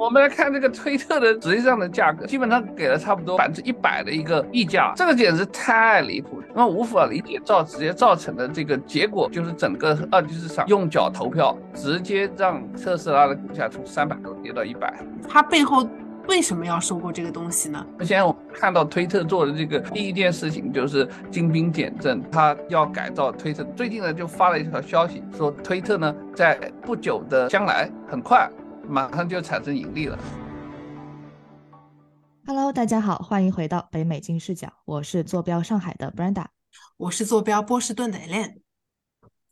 我们来看这个推特的实际上的价格，基本上给了差不多百分之一百的一个溢价，这个简直太离谱了，那无法理解造直接造成的这个结果就是整个二级市场用脚投票，直接让特斯拉的股价从三百多跌到一百。它背后为什么要收购这个东西呢？现在我们看到推特做的这个第一件事情就是精兵简政，他要改造推特。最近呢就发了一条消息说，推特呢在不久的将来很快。马上就产生盈利了。Hello，大家好，欢迎回到北美金视角，我是坐标上海的 Brenda，我是坐标波士顿的 Elaine。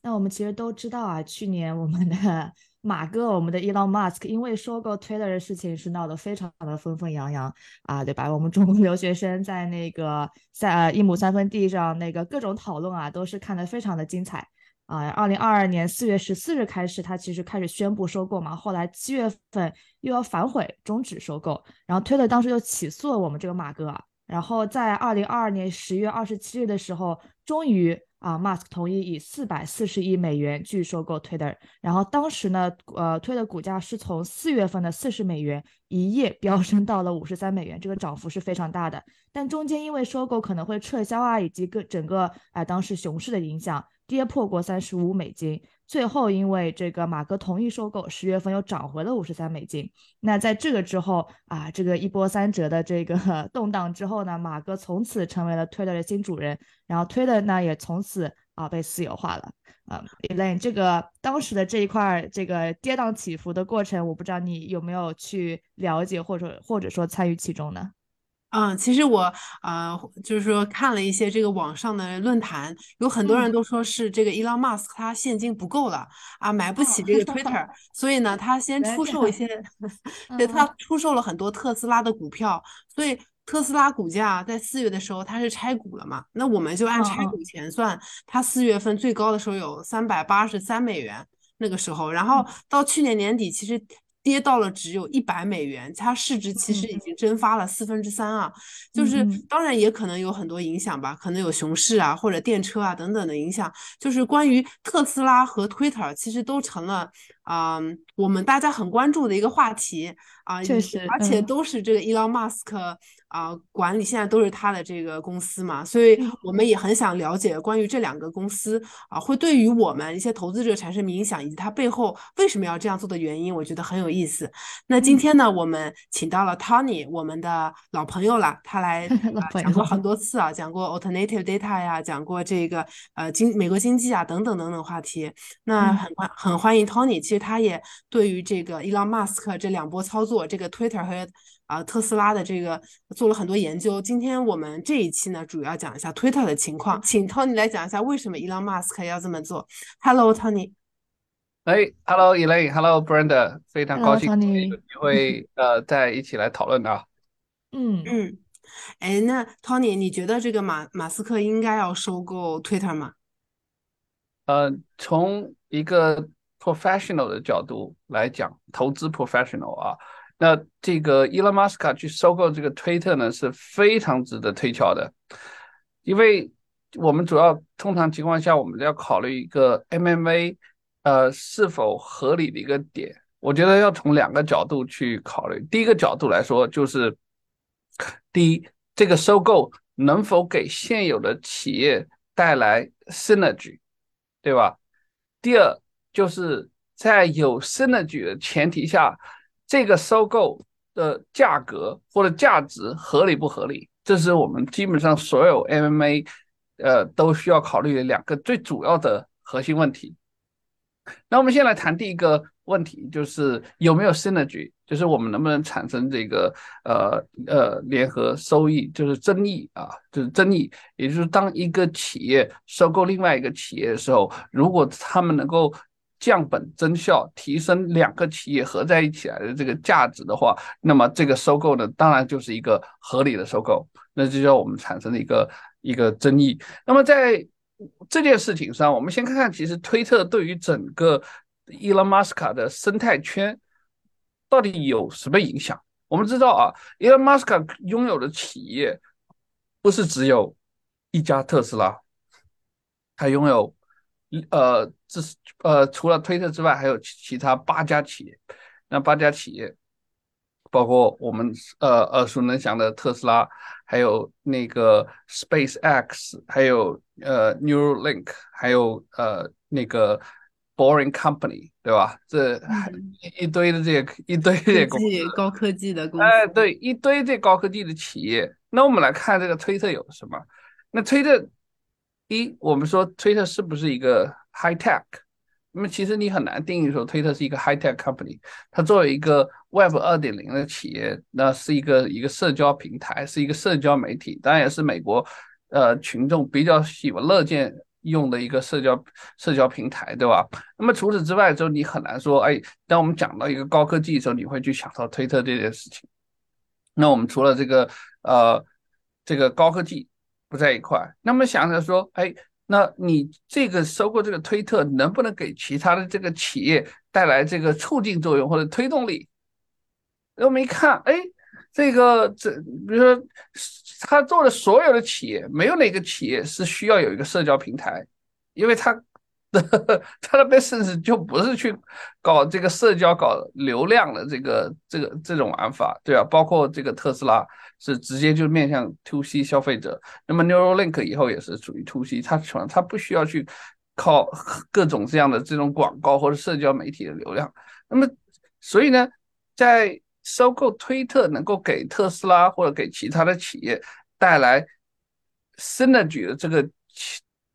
那我们其实都知道啊，去年我们的马哥，我们的 Elon Musk，因为收购 Twitter 的事情是闹得非常的纷纷扬扬啊，对吧？我们中国留学生在那个在一亩三分地上那个各种讨论啊，都是看得非常的精彩。啊，二零二二年四月十四日开始，他其实开始宣布收购嘛，后来七月份又要反悔终止收购，然后推特当时就起诉了我们这个马哥，然后在二零二二年十月二十七日的时候，终于啊，Mask 同意以四百四十亿美元拒收购 Twitter，然后当时呢，呃，推的股价是从四月份的四十美元一夜飙升到了五十三美元，这个涨幅是非常大的，但中间因为收购可能会撤销啊，以及各整个啊当时熊市的影响。跌破过三十五美金，最后因为这个马哥同意收购，十月份又涨回了五十三美金。那在这个之后啊，这个一波三折的这个 动荡之后呢，马哥从此成为了推特的新主人，然后推特呢也从此啊被私有化了。啊，Elaine，这个当时的这一块这个跌宕起伏的过程，我不知道你有没有去了解或者或者说参与其中呢？嗯，其实我呃，就是说看了一些这个网上的论坛，有很多人都说是这个 Elon Musk 他现金不够了啊，买不起这个 Twitter，所以呢，他先出售一些，对他出售了很多特斯拉的股票，所以特斯拉股价在四月的时候它是拆股了嘛，那我们就按拆股钱算，它四月份最高的时候有三百八十三美元那个时候，然后到去年年底其实。跌到了只有一百美元，它市值其实已经蒸发了四分之三啊！就是当然也可能有很多影响吧，可能有熊市啊或者电车啊等等的影响。就是关于特斯拉和 Twitter，其实都成了啊我们大家很关注的一个话题啊，确实，而且都是这个 Elon Musk。啊，管理现在都是他的这个公司嘛，所以我们也很想了解关于这两个公司啊，会对于我们一些投资者产生影响，以及它背后为什么要这样做的原因，我觉得很有意思。那今天呢，我们请到了 Tony，我们的老朋友了，他来 讲过很多次啊，讲过 Alternative Data 呀，讲过这个呃经美国经济啊等等等等话题。那很欢很欢迎 Tony，其实他也对于这个 Elon Musk 这两波操作，这个 Twitter 和啊，特斯拉的这个做了很多研究。今天我们这一期呢，主要讲一下 Twitter 的情况，请 Tony 来讲一下为什么 Elon Musk 要这么做。Hello，Tony。哎，Hello，Elaine，Hello，Brenda，非常高兴有机会呃，再一起来讨论啊。嗯嗯，哎，那 Tony，你觉得这个马马斯克应该要收购 Twitter 吗？呃，从一个 professional 的角度来讲，投资 professional 啊。那这个伊隆马斯克去收购这个推特呢，是非常值得推敲的，因为我们主要通常情况下，我们要考虑一个 MMA，呃，是否合理的一个点。我觉得要从两个角度去考虑。第一个角度来说，就是第一，这个收购能否给现有的企业带来 synergy，对吧？第二，就是在有 synergy 的前提下。这个收购的价格或者价值合理不合理？这是我们基本上所有 MMA，呃，都需要考虑的两个最主要的核心问题。那我们先来谈第一个问题，就是有没有 synergy，就是我们能不能产生这个呃呃联合收益，就是争议啊，就是争议，也就是当一个企业收购另外一个企业的时候，如果他们能够。降本增效，提升两个企业合在一起来的这个价值的话，那么这个收购呢，当然就是一个合理的收购，那就叫我们产生的一个一个争议。那么在这件事情上，我们先看看，其实推特对于整个伊隆马斯卡的生态圈到底有什么影响？我们知道啊，伊隆马斯卡拥有的企业不是只有一家特斯拉，他拥有。呃，这是呃，除了推特之外，还有其他八家企业。那八家企业包括我们呃耳熟能详的特斯拉，还有那个 Space X，还有呃 Neuralink，还有呃那个 Boring Company，对吧？这一堆的这些一堆这些公司，高科技的公司，哎，对，一堆这高科技的企业。那我们来看这个推特有什么？那推特一，我们说推特是不是一个 high tech？那么其实你很难定义说推特是一个 high tech company。它作为一个 Web 二点零的企业，那是一个一个社交平台，是一个社交媒体，当然也是美国呃群众比较喜闻乐见用的一个社交社交平台，对吧？那么除此之外，就你很难说，哎，当我们讲到一个高科技的时候，你会去想到推特这件事情。那我们除了这个呃这个高科技不在一块，那么想着说，哎。那你这个收购这个推特能不能给其他的这个企业带来这个促进作用或者推动力？我们一看，哎，这个这比如说他做的所有的企业，没有哪个企业是需要有一个社交平台，因为他 他的 business 就不是去搞这个社交、搞流量的这个这个这种玩法，对吧？包括这个特斯拉。是直接就面向 to C 消费者，那么 Neuralink 以后也是属于 to C，它可能它不需要去靠 各种这样的这种广告或者社交媒体的流量，那么所以呢，在收购推特能够给特斯拉或者给其他的企业带来 synergy 的这个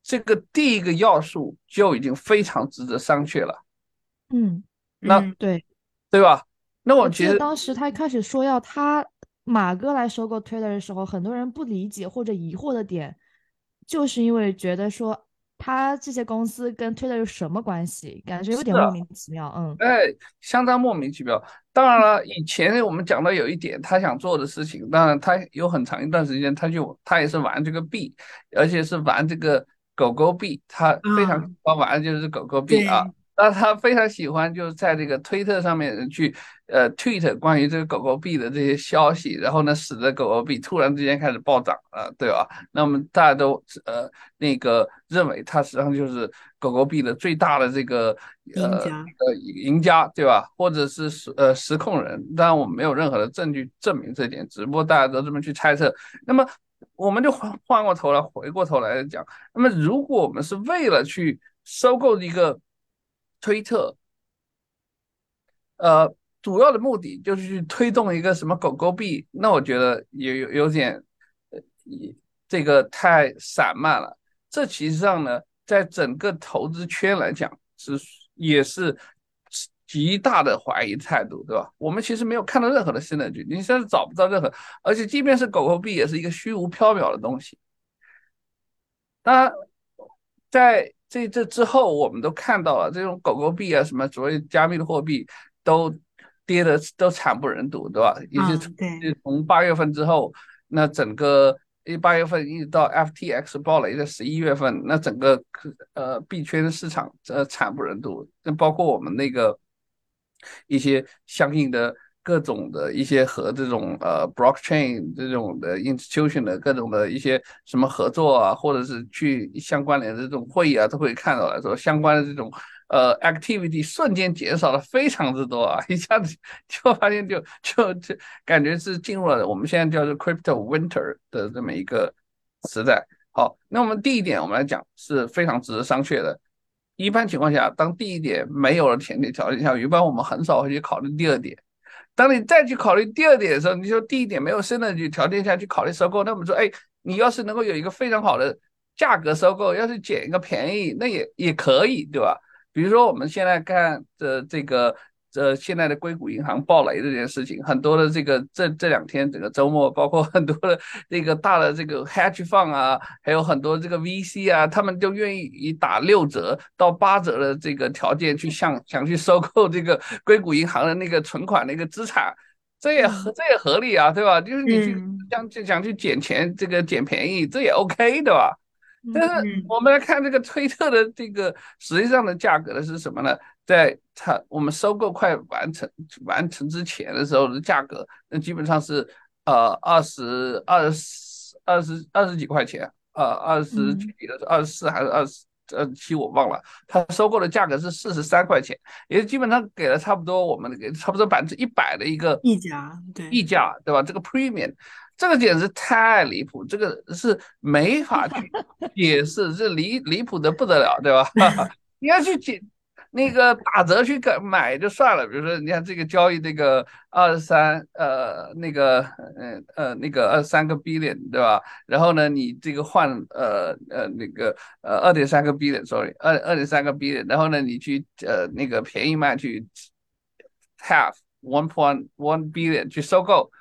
这个第一个要素就已经非常值得商榷了。嗯，那对对吧？那我觉得当时他一开始说要他。马哥来收购 Twitter 的时候，很多人不理解或者疑惑的点，就是因为觉得说他这些公司跟 Twitter 有什么关系，感觉有点莫名其妙。嗯，哎，相当莫名其妙。当然了，以前我们讲到有一点他想做的事情，当然他有很长一段时间他就他也是玩这个币，而且是玩这个狗狗币，他非常喜欢玩的就是狗狗币啊。那他非常喜欢，就是在这个推特上面去呃 tweet 关于这个狗狗币的这些消息，然后呢，使得狗狗币突然之间开始暴涨了，对吧？那么大家都呃那个认为它实际上就是狗狗币的最大的这个呃呃赢家，对吧？或者是实呃实控人，当然我们没有任何的证据证明这点，只不过大家都这么去猜测。那么我们就换换过头来，回过头来讲，那么如果我们是为了去收购一个推特，呃，主要的目的就是去推动一个什么狗狗币，那我觉得也有有点，呃，这个太散漫了。这其实上呢，在整个投资圈来讲，是也是极大的怀疑态度，对吧？我们其实没有看到任何的新的剧，你现在找不到任何，而且即便是狗狗币，也是一个虚无缥缈的东西。当然，在这这之后，我们都看到了这种狗狗币啊，什么所谓加密的货币都跌的都惨不忍睹，对吧？也是从从八月份之后，那整个一八月份一直到 FTX 爆雷的十一月份，那整个呃币圈的市场呃惨不忍睹，那包括我们那个一些相应的。各种的一些和这种呃 blockchain 这种的 institution 的各种的一些什么合作啊，或者是去相关联的这种会议啊，都会看到来说相关的这种呃 activity 瞬间减少了非常之多啊，一下子就发现就就就感觉是进入了我们现在叫做 crypto winter 的这么一个时代。好，那我们第一点我们来讲是非常值得商榷的。一般情况下，当第一点没有了前提条件下，一般我们很少会去考虑第二点。当你再去考虑第二点的时候，你说第一点没有升的条件下去考虑收购，那我们说，哎，你要是能够有一个非常好的价格收购，要是捡一个便宜，那也也可以，对吧？比如说我们现在看的这个。这现在的硅谷银行暴雷这件事情，很多的这个这这两天整个周末，包括很多的这个大的这个 hedge fund 啊，还有很多这个 VC 啊，他们就愿意以打六折到八折的这个条件去想想去收购这个硅谷银行的那个存款的一个资产，这也合这也合理啊，对吧？就是你去想就想去捡钱，这个捡便宜，这也 OK 对吧？但是我们来看这个推特的这个实际上的价格的是什么呢？在它我们收购快完成完成之前的时候的价格，那基本上是呃二十二十二十二十几块钱，呃二十几的二十四还是二十呃七我忘了，它收购的价格是四十三块钱，也基本上给了差不多我们给差不多百分之一百的一个溢价，对溢价，对吧？这个 premium，这个简直太离谱，这个是没法去解释，这离离谱的不得了，对吧？你要去解。那个打折去买买就算了，比如说你看这个交易这个二十三呃那个呃呃那个二十三个 billion 对吧？然后呢你这个换呃呃那个呃二点三个 billion，sorry 二二点三个 billion，然后呢你去呃那个便宜卖去 half one point one billion 去收购，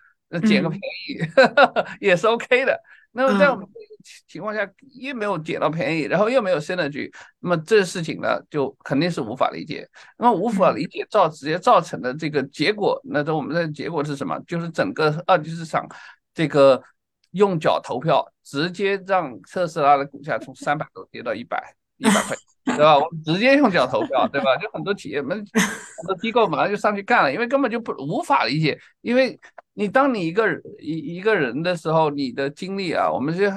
捡个便宜 也是 OK 的。那么在我们这个情况下，又没有捡到便宜，然后又没有 synergy，那么这事情呢，就肯定是无法理解。那么无法理解造直接造成的这个结果，那这我们的结果是什么？就是整个二级市场这个用脚投票，直接让特斯拉的股价从三百多跌到一百一百块，对吧？我们直接用脚投票，对吧？就很多企业们、很多机构马上就上去干了，因为根本就不无法理解，因为。你当你一个一一个人的时候，你的精力啊，我们是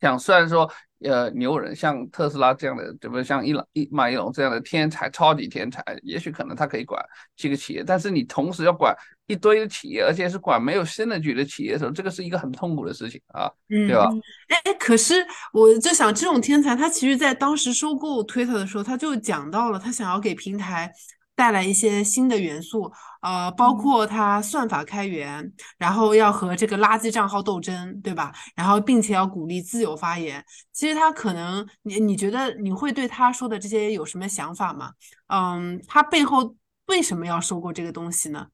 想，虽然说，呃，牛人像特斯拉这样的，对不对？像伊朗伊马伊龙这样的天才，超级天才，也许可能他可以管几个企业，但是你同时要管一堆的企业，而且是管没有新的局的企业的时候，这个是一个很痛苦的事情啊，对吧？哎，可是我就想，这种天才，他其实在当时收购 Twitter 的时候，他就讲到了，他想要给平台。带来一些新的元素，呃，包括它算法开源，然后要和这个垃圾账号斗争，对吧？然后并且要鼓励自由发言。其实他可能，你你觉得你会对他说的这些有什么想法吗？嗯，他背后为什么要收购这个东西呢？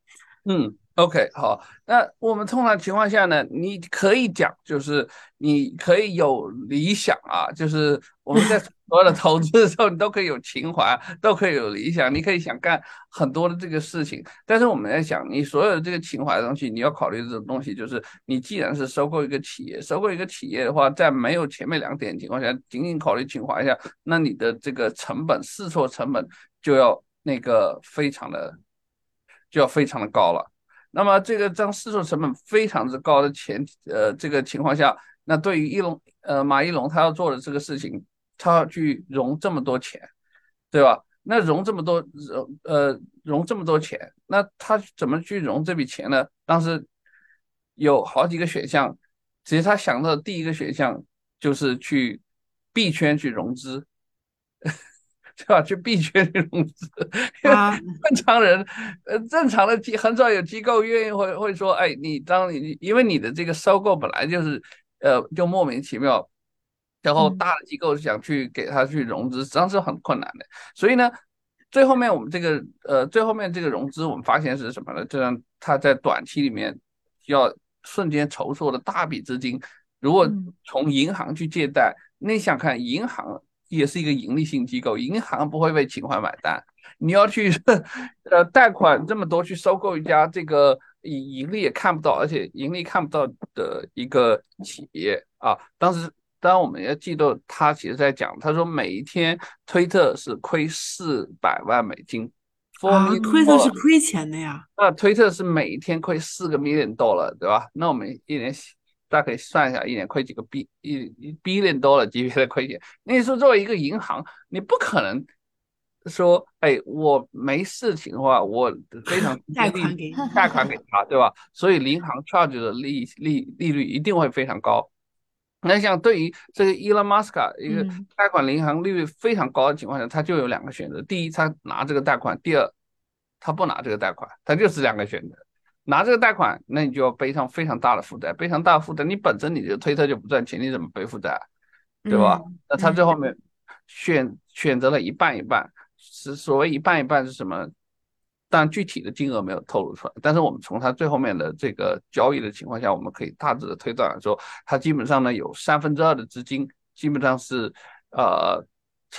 嗯。OK，好，那我们通常情况下呢，你可以讲，就是你可以有理想啊，就是我们在 所有的投资的时候，你都可以有情怀，都可以有理想，你可以想干很多的这个事情。但是我们在想，你所有的这个情怀的东西，你要考虑这种东西，就是你既然是收购一个企业，收购一个企业的话，在没有前面两点情况下，仅仅考虑情怀下，那你的这个成本试错成本就要那个非常的，就要非常的高了。那么这个当试错成本非常之高的前，呃，这个情况下，那对于一龙，呃，马一龙他要做的这个事情，他要去融这么多钱，对吧？那融这么多，融呃融这么多钱，那他怎么去融这笔钱呢？当时有好几个选项，其实他想到的第一个选项就是去币圈去融资。对吧？去币圈去融资，因为正常人，呃，正常的机很少有机构愿意会会说，哎，你当你因为你的这个收购本来就是，呃，就莫名其妙，然后大的机构想去给他去融资，实际上是很困难的。所以呢，最后面我们这个，呃，最后面这个融资，我们发现是什么呢？这样他在短期里面要瞬间筹措的大笔资金，如果从银行去借贷，你想看银行。也是一个盈利性机构，银行不会为情怀买单。你要去 呃贷款这么多去收购一家这个盈盈利也看不到，而且盈利看不到的一个企业啊。当时当然我们要记得，他其实在讲，他说每一天推特是亏四百万美金。啊，推特是亏钱的呀。那推特是每一天亏四个 million 多了，对吧？那我们一年。大家可以算一下，一年亏几个 B 一一 billion 多了级别的亏钱。那你说作为一个银行，你不可能说，哎，我没事情的话，我非常 贷款给贷款给他，对吧？所以银行 charge 的利利利率一定会非常高。那像对于这个 Elon Musk 一个贷款银行利率非常高的情况下，他就有两个选择：第一，他拿这个贷款；第二，他不拿这个贷款。他就是两个选择。拿这个贷款，那你就要背上非常大的负债，背上大的负债，你本身你的推特就不赚钱，你怎么背负债，对吧？那他最后面选选择了一半一半，是所谓一半一半是什么？但具体的金额没有透露出来。但是我们从他最后面的这个交易的情况下，我们可以大致的推断说，他基本上呢有三分之二的资金，基本上是呃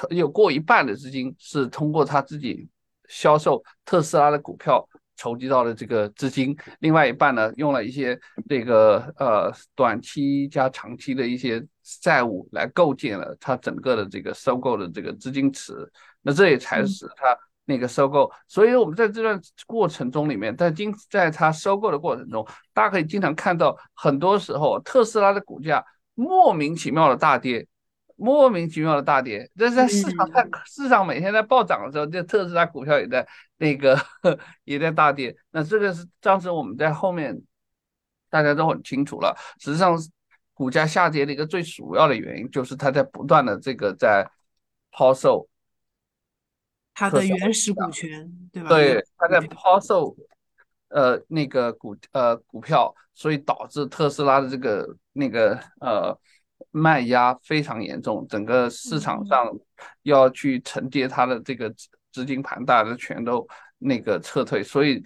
有过一半的资金是通过他自己销售特斯拉的股票。筹集到的这个资金，另外一半呢，用了一些这个呃短期加长期的一些债务来构建了它整个的这个收购的这个资金池。那这也才使它那个收购。所以我们在这段过程中里面，在经在它收购的过程中，大家可以经常看到，很多时候特斯拉的股价莫名其妙的大跌。莫名其妙的大跌。但是在市场在市场每天在暴涨的时候，这特斯拉股票也在那个也在大跌。那这个是当时我们在后面大家都很清楚了。实际上，股价下跌的一个最主要的原因就是它在不断的这个在抛售它的原始股权，对吧？对，它在抛售。呃，那个股呃股票，所以导致特斯拉的这个那个呃卖压非常严重，整个市场上要去承接它的这个资资金盘，大家全都那个撤退，所以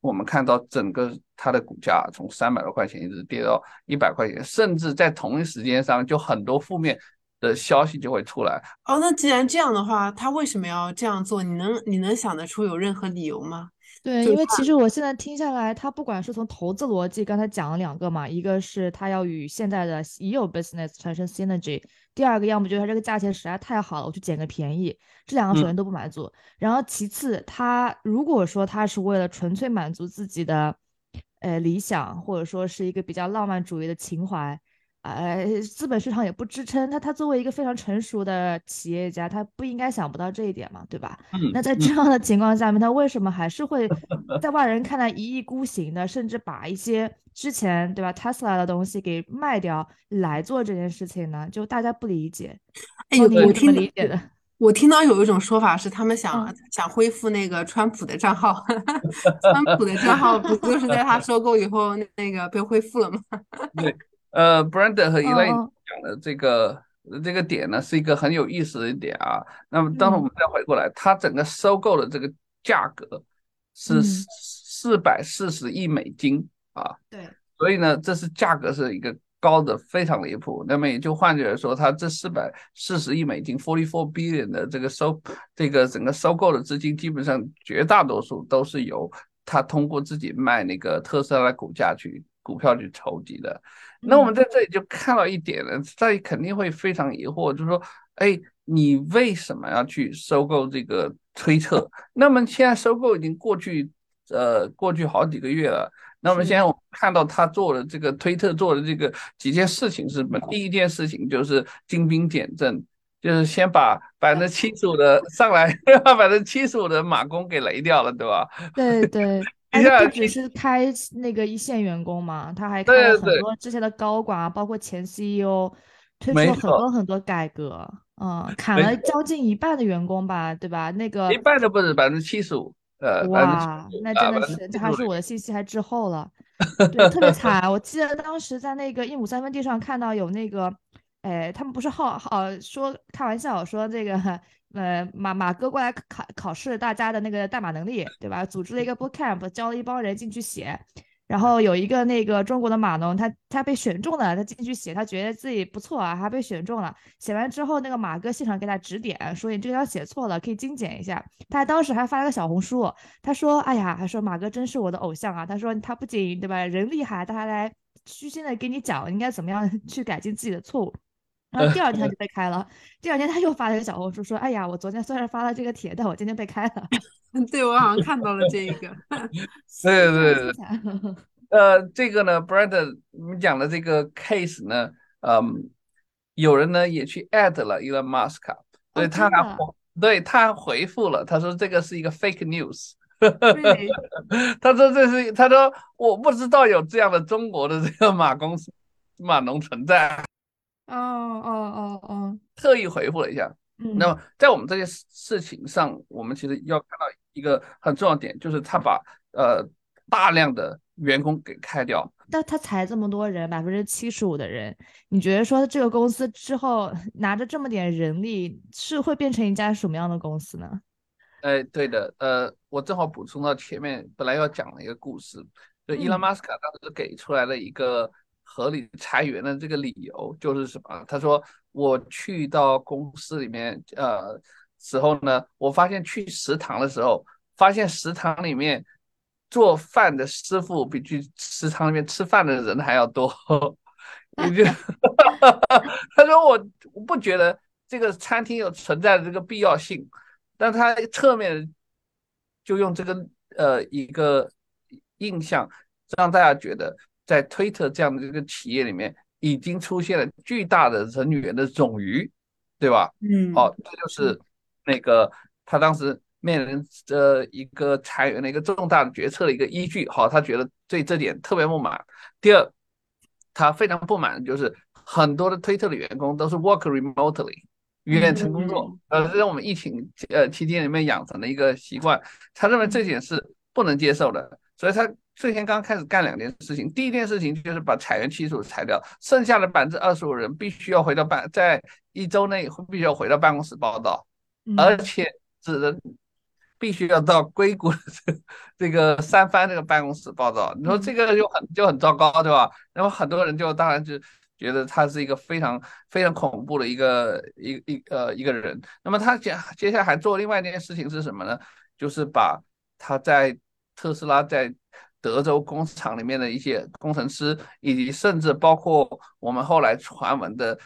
我们看到整个它的股价从三百多块钱一直跌到一百块钱，甚至在同一时间上就很多负面的消息就会出来。哦，那既然这样的话，他为什么要这样做？你能你能想得出有任何理由吗？对，因为其实我现在听下来，他不管是从投资逻辑，刚才讲了两个嘛，一个是他要与现在的已有 business 产生 synergy，第二个要么就是他这个价钱实在太好了，我去捡个便宜，这两个首先都不满足。然后其次，他如果说他是为了纯粹满足自己的呃理想，或者说是一个比较浪漫主义的情怀。呃，资本市场也不支撑他。他作为一个非常成熟的企业家，他不应该想不到这一点嘛，对吧？嗯。那在这样的情况下面，他为什么还是会在外人看来一意孤行的，甚至把一些之前对吧 Tesla 的东西给卖掉来做这件事情呢？就大家不理解。哎，我听理解的，我听到有一种说法是，他们想想恢复那个川普的账号。川普的账号不就是在他 收购以后那个被恢复了吗？对。呃，Brandon 和 Elaine 讲的这个这个点呢，是一个很有意思的点啊。那么，当时我们再回过来，它整个收购的这个价格是四百四十亿美金啊。对。所以呢，这是价格是一个高的非常离谱。那么也就换句来说，它这四百四十亿美金 （forty four billion） 的这个收这个整个收购的资金，基本上绝大多数都是由他通过自己卖那个特斯拉的股价去股票去筹集的。那我们在这里就看到一点了，大家肯定会非常疑惑，就是说，哎，你为什么要去收购这个推特？那么现在收购已经过去，呃，过去好几个月了。那么现在我们看到他做的这个推特做的这个几件事情是什么？第一件事情就是精兵简政，就是先把 百分之七十五的上来，把百分之七十五的马工给雷掉了，对吧？对对。他不只是开那个一线员工嘛，他还开了很多之前的高管啊，包括前 CEO，推出了很多很多改革，嗯，砍了将近一半的员工吧，对吧？那个一半都不止，百分之七十五，呃，哇，那真的是，这还是我的信息还滞后了，对，特别惨。我记得当时在那个一亩三分地上看到有那个，哎，他们不是好好说开玩笑说这个。呃，马马哥过来考考试，大家的那个代码能力，对吧？组织了一个 boot camp，教了一帮人进去写，然后有一个那个中国的码农，他他被选中了，他进去写，他觉得自己不错啊，还被选中了。写完之后，那个马哥现场给他指点，说你这条写错了，可以精简一下。他当时还发了个小红书，他说，哎呀，他说马哥真是我的偶像啊。他说他不仅对吧人厉害，他还来虚心的给你讲应该怎么样 去改进自己的错误。然后第二天就被开了，第二天他又发了一个小红书说：“哎呀，我昨天虽然发了这个帖，但我今天被开了。”对，我好像看到了这个。对对对。呃，这个呢，Brandon，你讲的这个 case 呢，嗯，有人呢也去 add 了 Elon Musk，对他对他回复了，他说这个是一个 fake news。他说这是，他说我不知道有这样的中国的这个马公司马农存在。哦哦哦哦，特意回复了一下。那么在我们这件事情上，我们其实要看到一个很重要点，就是他把呃大量的员工给开掉。但他裁这么多人，百分之七十五的人，你觉得说这个公司之后 拿着这么点人力，是会变成一家什么样的公司呢？哎，对的，呃，我正好补充到前面本来要讲的一个故事，就伊拉马斯卡当时给出来了一个。合理裁员的这个理由就是什么？他说我去到公司里面，呃，时候呢，我发现去食堂的时候，发现食堂里面做饭的师傅比去食堂里面吃饭的人还要多。你就 他说我我不觉得这个餐厅有存在的这个必要性，但他侧面就用这个呃一个印象让大家觉得。在推特这样的一个企业里面，已经出现了巨大的人员的冗余对吧？嗯，好，这就是那个他当时面临着一个裁员的一个重大的决策的一个依据。好，他觉得对这点特别不满。第二，他非常不满的就是很多的推特的员工都是 work remotely。远程工作，呃，这是我们疫情呃期间里面养成的一个习惯。他认为这点是不能接受的，所以他最先刚开始干两件事情。第一件事情就是把裁员期数裁掉，剩下的百分之二十五人必须要回到办，在一周内必须要回到办公室报道，而且只能必须要到硅谷这这个三番这个办公室报道。你说这个就很就很糟糕，对吧？然后很多人就当然就。觉得他是一个非常非常恐怖的一个一一呃一个人。那么他接接下来还做另外一件事情是什么呢？就是把他在特斯拉在德州工厂里面的一些工程师，以及甚至包括我们后来传闻的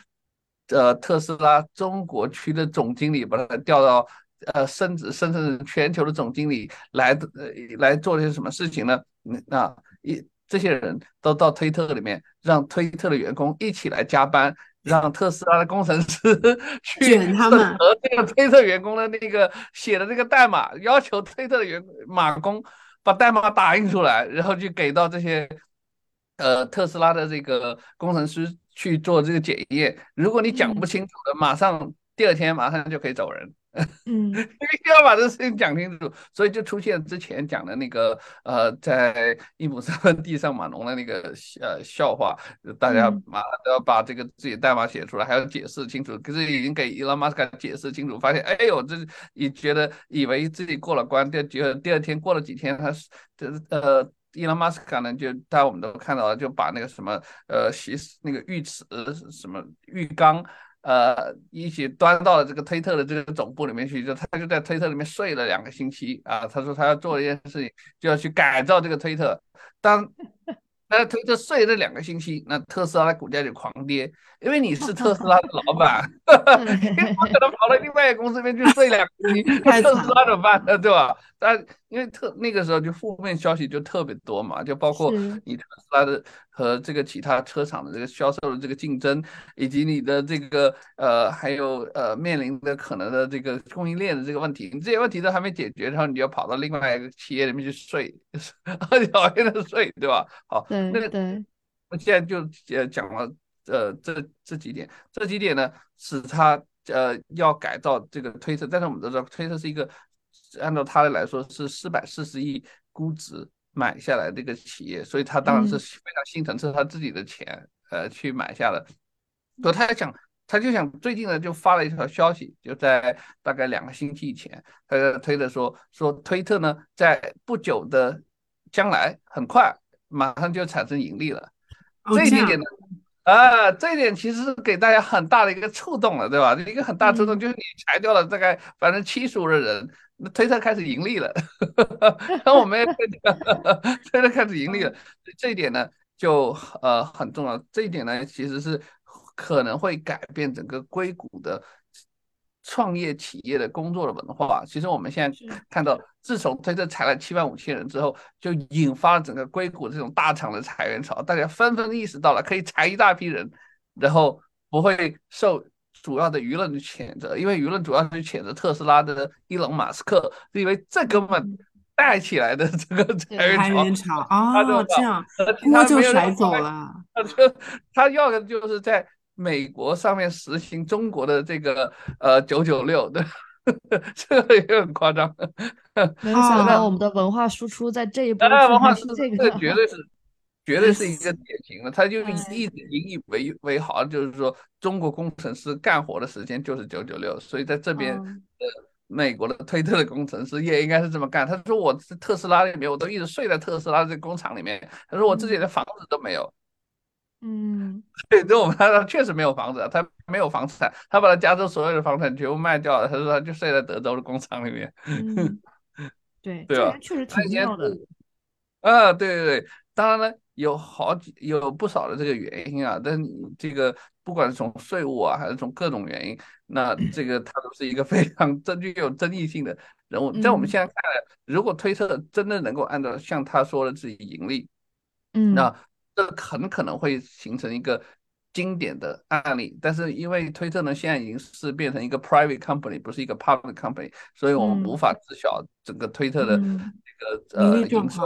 呃特斯拉中国区的总经理，把他调到呃升职升成全球的总经理来呃来做些什么事情呢？那一。这些人都到推特里面，让推特的员工一起来加班，让特斯拉的工程师去他们和这个推特员工的那个写的这个代码，要求推特的员马工把代码打印出来，然后就给到这些呃特斯拉的这个工程师去做这个检验。如果你讲不清楚的，马上第二天马上就可以走人。嗯，要把这个事情讲清楚，所以就出现之前讲的那个呃，在伊姆三分地上码农的那个呃笑话，大家马上都要把这个自己代码写出来，还要解释清楚。可是已经给伊隆马斯克解释清楚，发现哎呦，这你觉得以为自己过了关，第二第二天过了几天，他是这呃伊隆马斯克呢，就大家我们都看到了，就把那个什么呃洗那个浴池什么浴缸。呃，一起端到了这个推特的这个总部里面去，就他就在推特里面睡了两个星期啊。他说他要做一件事情，就要去改造这个推特。当那推特睡了两个星期，那特斯拉的股价就狂跌，因为你是特斯拉的老板，你不可能跑到另外一个公司里面去睡两个星期，特斯拉怎么办呢？对吧？但因为特那个时候就负面消息就特别多嘛，就包括你特斯拉的和这个其他车厂的这个销售的这个竞争，以及你的这个呃还有呃面临的可能的这个供应链的这个问题，你这些问题都还没解决，然后你要跑到另外一个企业里面去睡，讨厌的睡，对吧？好，那对，我现在就呃讲了呃这这几点，这几点呢使他呃要改造这个推特，但是我们都知道推特是一个。按照他的来说是四百四十亿估值买下来这个企业，所以他当然是非常心疼，是他自己的钱呃去买下的。所以他想，他就想最近呢就发了一条消息，就在大概两个星期以前，他推的说说推特呢在不久的将来很快马上就产生盈利了。这一点呢。啊，这一点其实是给大家很大的一个触动了，对吧？一个很大触动就是你裁掉了大概百分之七十五的人，那推特开始盈利了，那我们也推特开始盈利了，这一点呢就呃很重要。这一点呢其实是可能会改变整个硅谷的。创业企业的工作的文化，其实我们现在看到，自从推特裁了七万五千人之后，就引发了整个硅谷这种大厂的裁员潮，大家纷纷意识到了可以裁一大批人，然后不会受主要的舆论的谴责，因为舆论主要是谴责特斯拉的伊隆马斯克，因为这根本带起来的这个裁员潮啊，这样他就甩走了，他就他要的就是在。美国上面实行中国的这个呃九九六的，这个也很夸张。没想到我们的文化输出在这一步，文化输出这个，绝对是，绝对是一个 典型的。他就一直引以为为豪，就是说中国工程师干活的时间就是九九六，所以在这边，呃，美国的推特的工程师也应该是这么干。他说我特斯拉里面，我都一直睡在特斯拉这工厂里面。他说我自己的房子都没有。嗯，对，这我们他确实没有房子，他没有房产，他把他加州所有的房产全部卖掉了。他说他就睡在德州的工厂里面。嗯，对，对吧？确实挺妙的。啊，对对对，当然呢，有好几有不少的这个原因啊，但这个不管是从税务啊，还是从各种原因，那这个他都是一个非常真具有争议性的人物。在我们现在看来，如果推测真的能够按照像他说的自己盈利，嗯，那。这很可能会形成一个经典的案例，但是因为推特呢现在已经是变成一个 private company，不是一个 public company，所以我们无法知晓整个推特的这个呃营收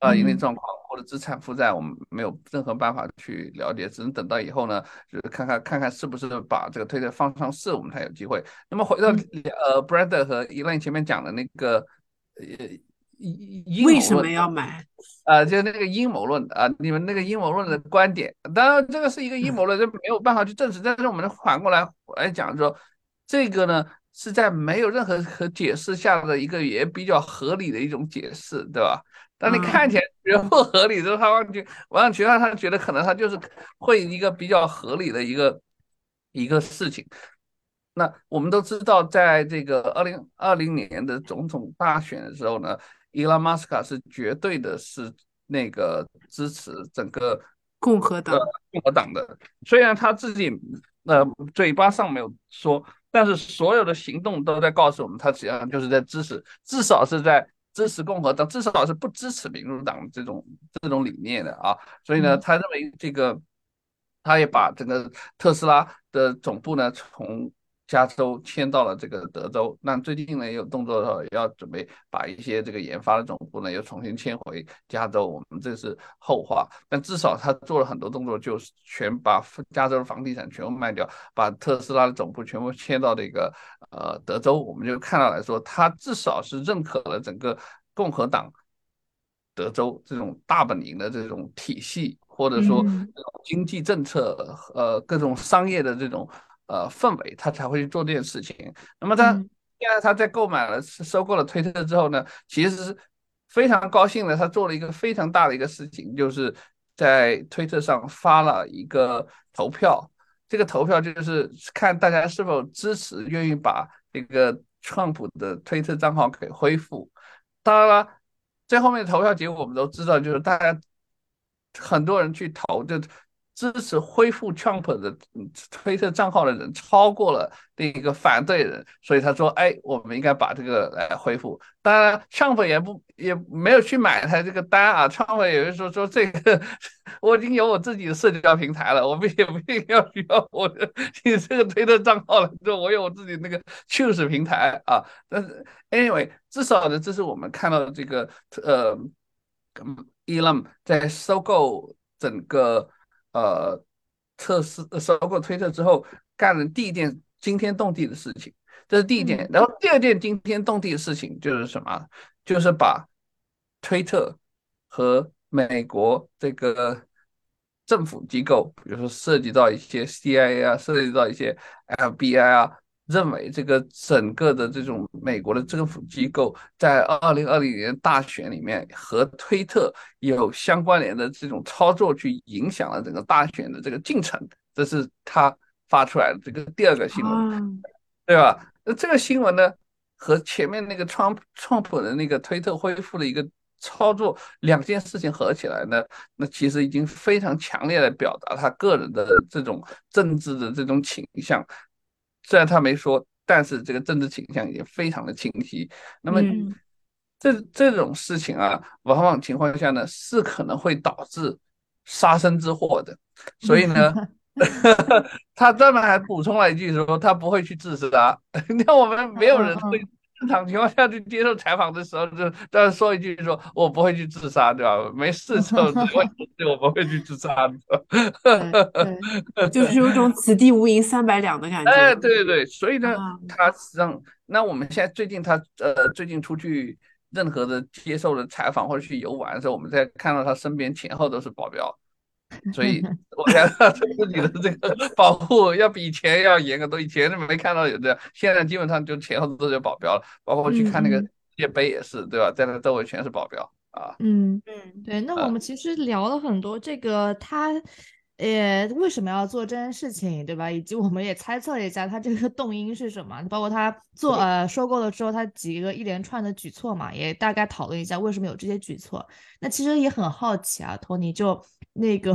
啊盈利状况或者资产负债，我们没有任何办法去了解，只能等到以后呢，就是看看看看是不是把这个推特放上市，我们才有机会。那么回到呃 Brad 和 Elaine 前面讲的那个呃。为什么要买？啊，就那个阴谋论啊，你们那个阴谋论的观点，当然这个是一个阴谋论，这没有办法去证实。但是我们反过来来讲说，这个呢是在没有任何可解释下的一个也比较合理的一种解释，对吧？当你看起来觉得不合理的时候，他完全完全让他觉得可能他就是会一个比较合理的一个一个事情。那我们都知道，在这个二零二零年的总统大选的时候呢。伊拉马斯卡是绝对的，是那个支持整个共和党共和党的。虽然他自己呃嘴巴上没有说，但是所有的行动都在告诉我们，他实际上就是在支持，至少是在支持共和党，至少是不支持民主党这种这种理念的啊。所以呢，他认为这个，他也把整个特斯拉的总部呢从。加州迁到了这个德州，那最近呢也有动作，要准备把一些这个研发的总部呢又重新迁回加州。我们这是后话，但至少他做了很多动作，就是全把加州的房地产全部卖掉，把特斯拉的总部全部迁到这个呃德州。我们就看到来说，他至少是认可了整个共和党德州这种大本营的这种体系，或者说经济政策呃各种商业的这种。呃，氛围他才会去做这件事情。那么他现在他在购买了、收购了推特之后呢，其实是非常高兴的。他做了一个非常大的一个事情，就是在推特上发了一个投票。这个投票就是看大家是否支持，愿意把这个川普的推特账号给恢复。当然了，最后面的投票结果我们都知道，就是大家很多人去投就。支持恢复 Trump 的推特账号的人超过了那个反对人，所以他说：“哎，我们应该把这个来恢复。”当然，Trump 也不也没有去买他这个单啊。Trump 也是说说这个 我已经有我自己的社交平台了，我们也不一定要需要我的 你这个推特账号了，就我有我自己那个 Choose 平台啊。但是 Anyway，至少呢，这是我们看到这个呃，Elon 在收购整个。呃，测试收购推特之后干了第一件惊天动地的事情，这是第一件。然后第二件惊天动地的事情就是什么？就是把推特和美国这个政府机构，比如说涉及到一些 CIA 啊，涉及到一些 FBI 啊。认为这个整个的这种美国的政府机构在二零二零年大选里面和推特有相关联的这种操作，去影响了整个大选的这个进程，这是他发出来的这个第二个新闻，对吧？那这个新闻呢，和前面那个创创普的那个推特恢复的一个操作两件事情合起来呢，那其实已经非常强烈的表达他个人的这种政治的这种倾向。虽然他没说，但是这个政治倾向也非常的清晰。那么，这这种事情啊，往往情况下呢，是可能会导致杀身之祸的。所以呢，他专门还补充了一句说，他不会去自杀。你看，我们没有人会。正常情况下去接受采访的时候，就这样说一句：说我不会去自杀，对吧？没事的时候，我不会去自杀的。就是有种此地无银三百两的感觉。哎，对对对，所以呢，他实际上，那我们现在最近他呃，最近出去任何的接受的采访或者去游玩的时候，我们在看到他身边前后都是保镖。所以，我觉得自己的这个保护要比以前要严格多。以前就没看到有这样，现在基本上就前后都有保镖了。包括去看那个世界杯也是，对吧？在那周围全是保镖啊。嗯嗯，对。那我们其实聊了很多这个他。呃，为什么要做这件事情，对吧？以及我们也猜测了一下，他这个动因是什么？包括他做呃收购了之后，他几个一连串的举措嘛，也大概讨论一下为什么有这些举措。那其实也很好奇啊，托尼，就那个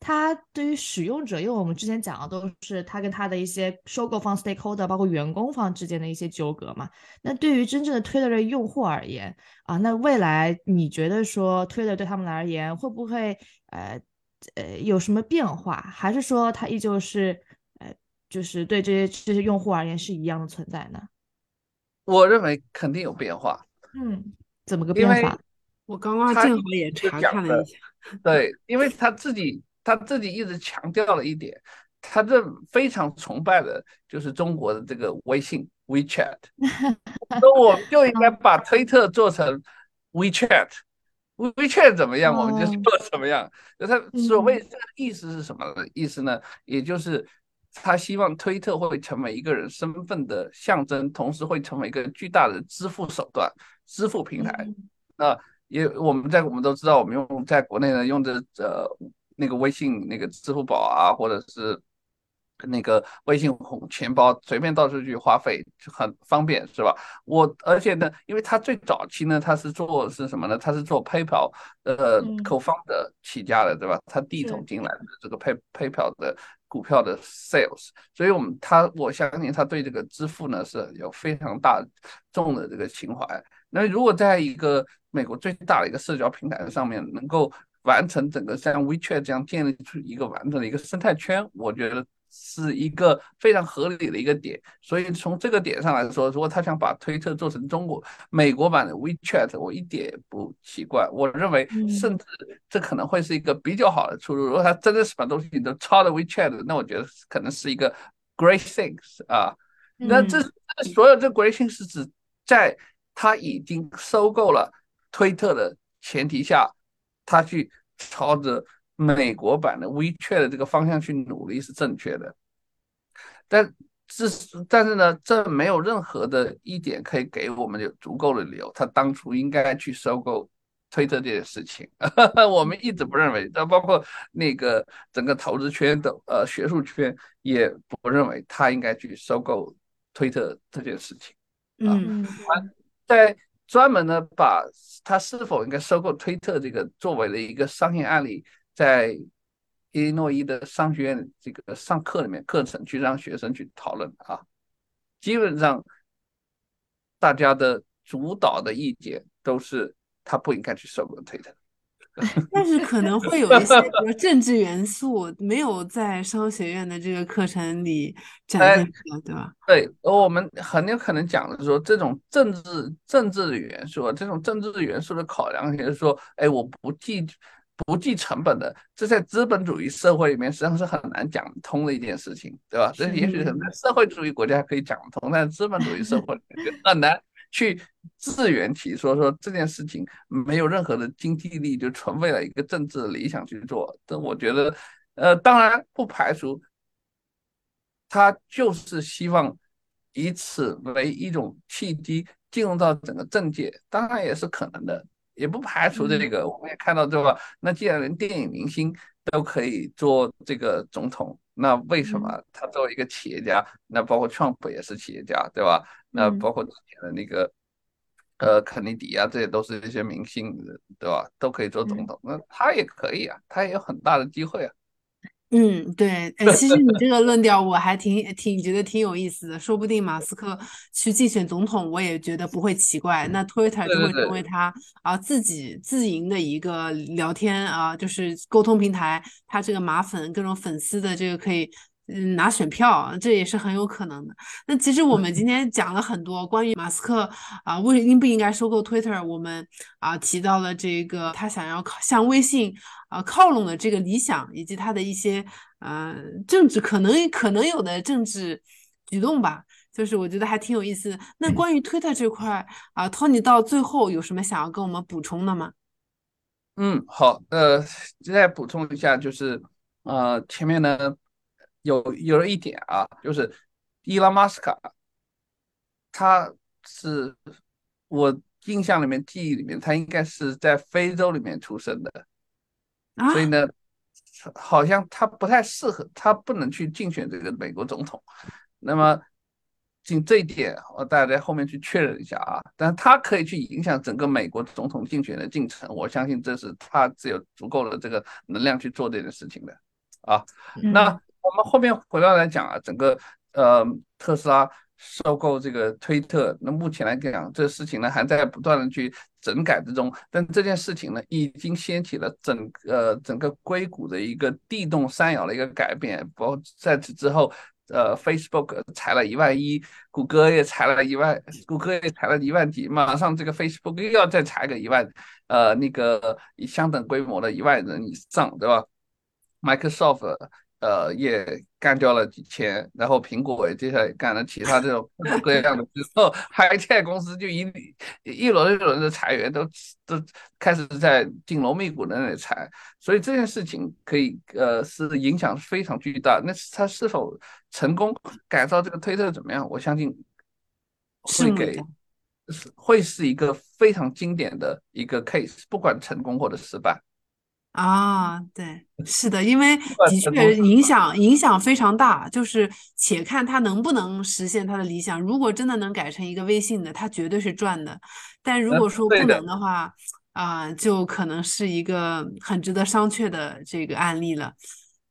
他对于使用者，因为我们之前讲的都是他跟他的一些收购方 stakeholder，包括员工方之间的一些纠葛嘛。那对于真正的 Twitter 的用户而言啊，那未来你觉得说 Twitter 对他们而言会不会呃？呃有什么变化，还是说它依旧是呃就是对这些这些用户而言是一样的存在呢？我认为肯定有变化。嗯，怎么个变法？我刚刚正好也查看了一下。对，因为他自己他自己一直强调了一点，他这非常崇拜的就是中国的这个微信 WeChat，那我们就应该把推特做成 WeChat，WeChat 怎么样，我们就做怎么样。那他所谓这个意思是什么意思呢？也就是他希望推特会成为一个人身份的象征，同时会成为一个巨大的支付手段、支付平台。那也我们在我们都知道，我们用在国内呢，用的呃那个微信那个支付宝啊，或者是那个微信红钱包，随便到处去花费就很方便，是吧？我而且呢，因为它最早期呢，它是做是什么呢？它是做 PayPal 呃 co-founder 起家的，对吧？他弟投进来的这个 Pay PayPal 的股票的 sales，所以我们他我相信他对这个支付呢是有非常大重的这个情怀。那如果在一个美国最大的一个社交平台上面，能够完成整个像 WeChat 这样建立出一个完整的一个生态圈，我觉得是一个非常合理的一个点。所以从这个点上来说，如果他想把推特做成中国美国版的 WeChat，我一点也不奇怪。我认为，甚至这可能会是一个比较好的出路。如果他真的是把东西都抄的 WeChat，那我觉得可能是一个 great things 啊。那这所有这 great things 是指在他已经收购了。推特的前提下，他去朝着美国版的 WeChat 的这个方向去努力是正确的，但是但是呢，这没有任何的一点可以给我们有足够的理由，他当初应该去收购推特这件事情，我们一直不认为，那包括那个整个投资圈的呃学术圈也不认为他应该去收购推特这件事情，嗯，在。专门呢，把他是否应该收购推特这个作为了一个商业案例，在伊利诺伊的商学院这个上课里面课程去让学生去讨论啊，基本上大家的主导的意见都是他不应该去收购推特。但是可能会有一些比如政治元素没有在商学院的这个课程里展现出来，对吧？对，我们很有可能讲的说，这种政治政治的元素，这种政治元素的考量，也就是说，哎，我不计不计成本的，这在资本主义社会里面实际上是很难讲通的一件事情，对吧？这也许在社会主义国家可以讲通，但资本主义社会里面很难。去自圆其说，说这件事情没有任何的经济力，就纯为了一个政治的理想去做。这我觉得，呃，当然不排除他就是希望以此为一种契机进入到整个政界，当然也是可能的，也不排除这个。我们也看到对吧？那既然连电影明星都可以做这个总统，那为什么他作为一个企业家，那包括 Trump 也是企业家，对吧？那包括之前的那个，呃，肯尼迪啊，这些都是一些明星，对吧？都可以做总统，那他也可以啊，他也有很大的机会啊。嗯，对，哎，其实你这个论调我还挺挺觉得挺有意思的，说不定马斯克去竞选总统，我也觉得不会奇怪。那 Twitter 就会成为他啊自己自营的一个聊天啊，就是沟通平台，他这个马粉各种粉丝的这个可以。嗯，拿选票，这也是很有可能的。那其实我们今天讲了很多关于马斯克啊，为应不应该收购 Twitter，我们啊提到了这个他想要靠向微信啊靠拢的这个理想，以及他的一些呃政治可能可能有的政治举动吧，就是我觉得还挺有意思的。那关于 Twitter 这块啊，Tony 到最后有什么想要跟我们补充的吗？嗯，好，呃，再补充一下，就是呃前面呢。有有了一点啊，就是伊拉马斯卡，他是我印象里面、记忆里面，他应该是在非洲里面出生的，所以呢，好像他不太适合，他不能去竞选这个美国总统。那么，仅这一点，我大家在后面去确认一下啊。但他可以去影响整个美国总统竞选的进程，我相信这是他只有足够的这个能量去做这件事情的啊。那。我们后面回来来讲啊，整个呃特斯拉收购这个推特。那目前来讲，这事情呢还在不断的去整改之中。但这件事情呢，已经掀起了整个整个硅谷的一个地动山摇的一个改变。包括在此之后，呃，Facebook 裁了一万一，谷歌也裁了一万，谷歌也裁了一万几，马上这个 Facebook 又要再裁个一万，呃，那个相等规模的一万人以上，对吧？Microsoft。呃，也干掉了几千，然后苹果也接下来干了其他这种各种各样的 之后，High Tech 公司就一一轮一轮的裁员，都都开始在紧锣密鼓的那里裁，所以这件事情可以呃是影响非常巨大。那他是否成功改造这个推特怎么样？我相信会给是会是一个非常经典的一个 case，不管成功或者失败。啊，对，是的，因为的确影响影响非常大，就是且看他能不能实现他的理想。如果真的能改成一个微信的，他绝对是赚的。但如果说不能的话，啊，就可能是一个很值得商榷的这个案例了。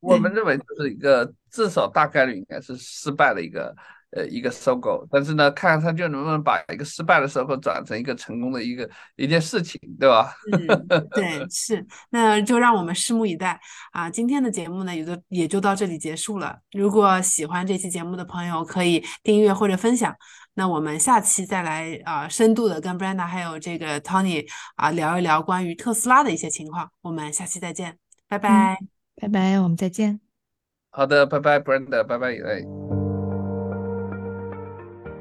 我们认为就是一个至少大概率应该是失败的一个。呃，一个收购，但是呢，看看他就能不能把一个失败的收购转成一个成功的一个一件事情，对吧？嗯，对，是，那就让我们拭目以待啊！今天的节目呢，也就也就到这里结束了。如果喜欢这期节目的朋友，可以订阅或者分享。那我们下期再来啊，深度的跟 Brenda 还有这个 Tony 啊聊一聊关于特斯拉的一些情况。我们下期再见，拜拜，拜拜，我们再见。好的，拜拜，Brenda，拜拜，哎。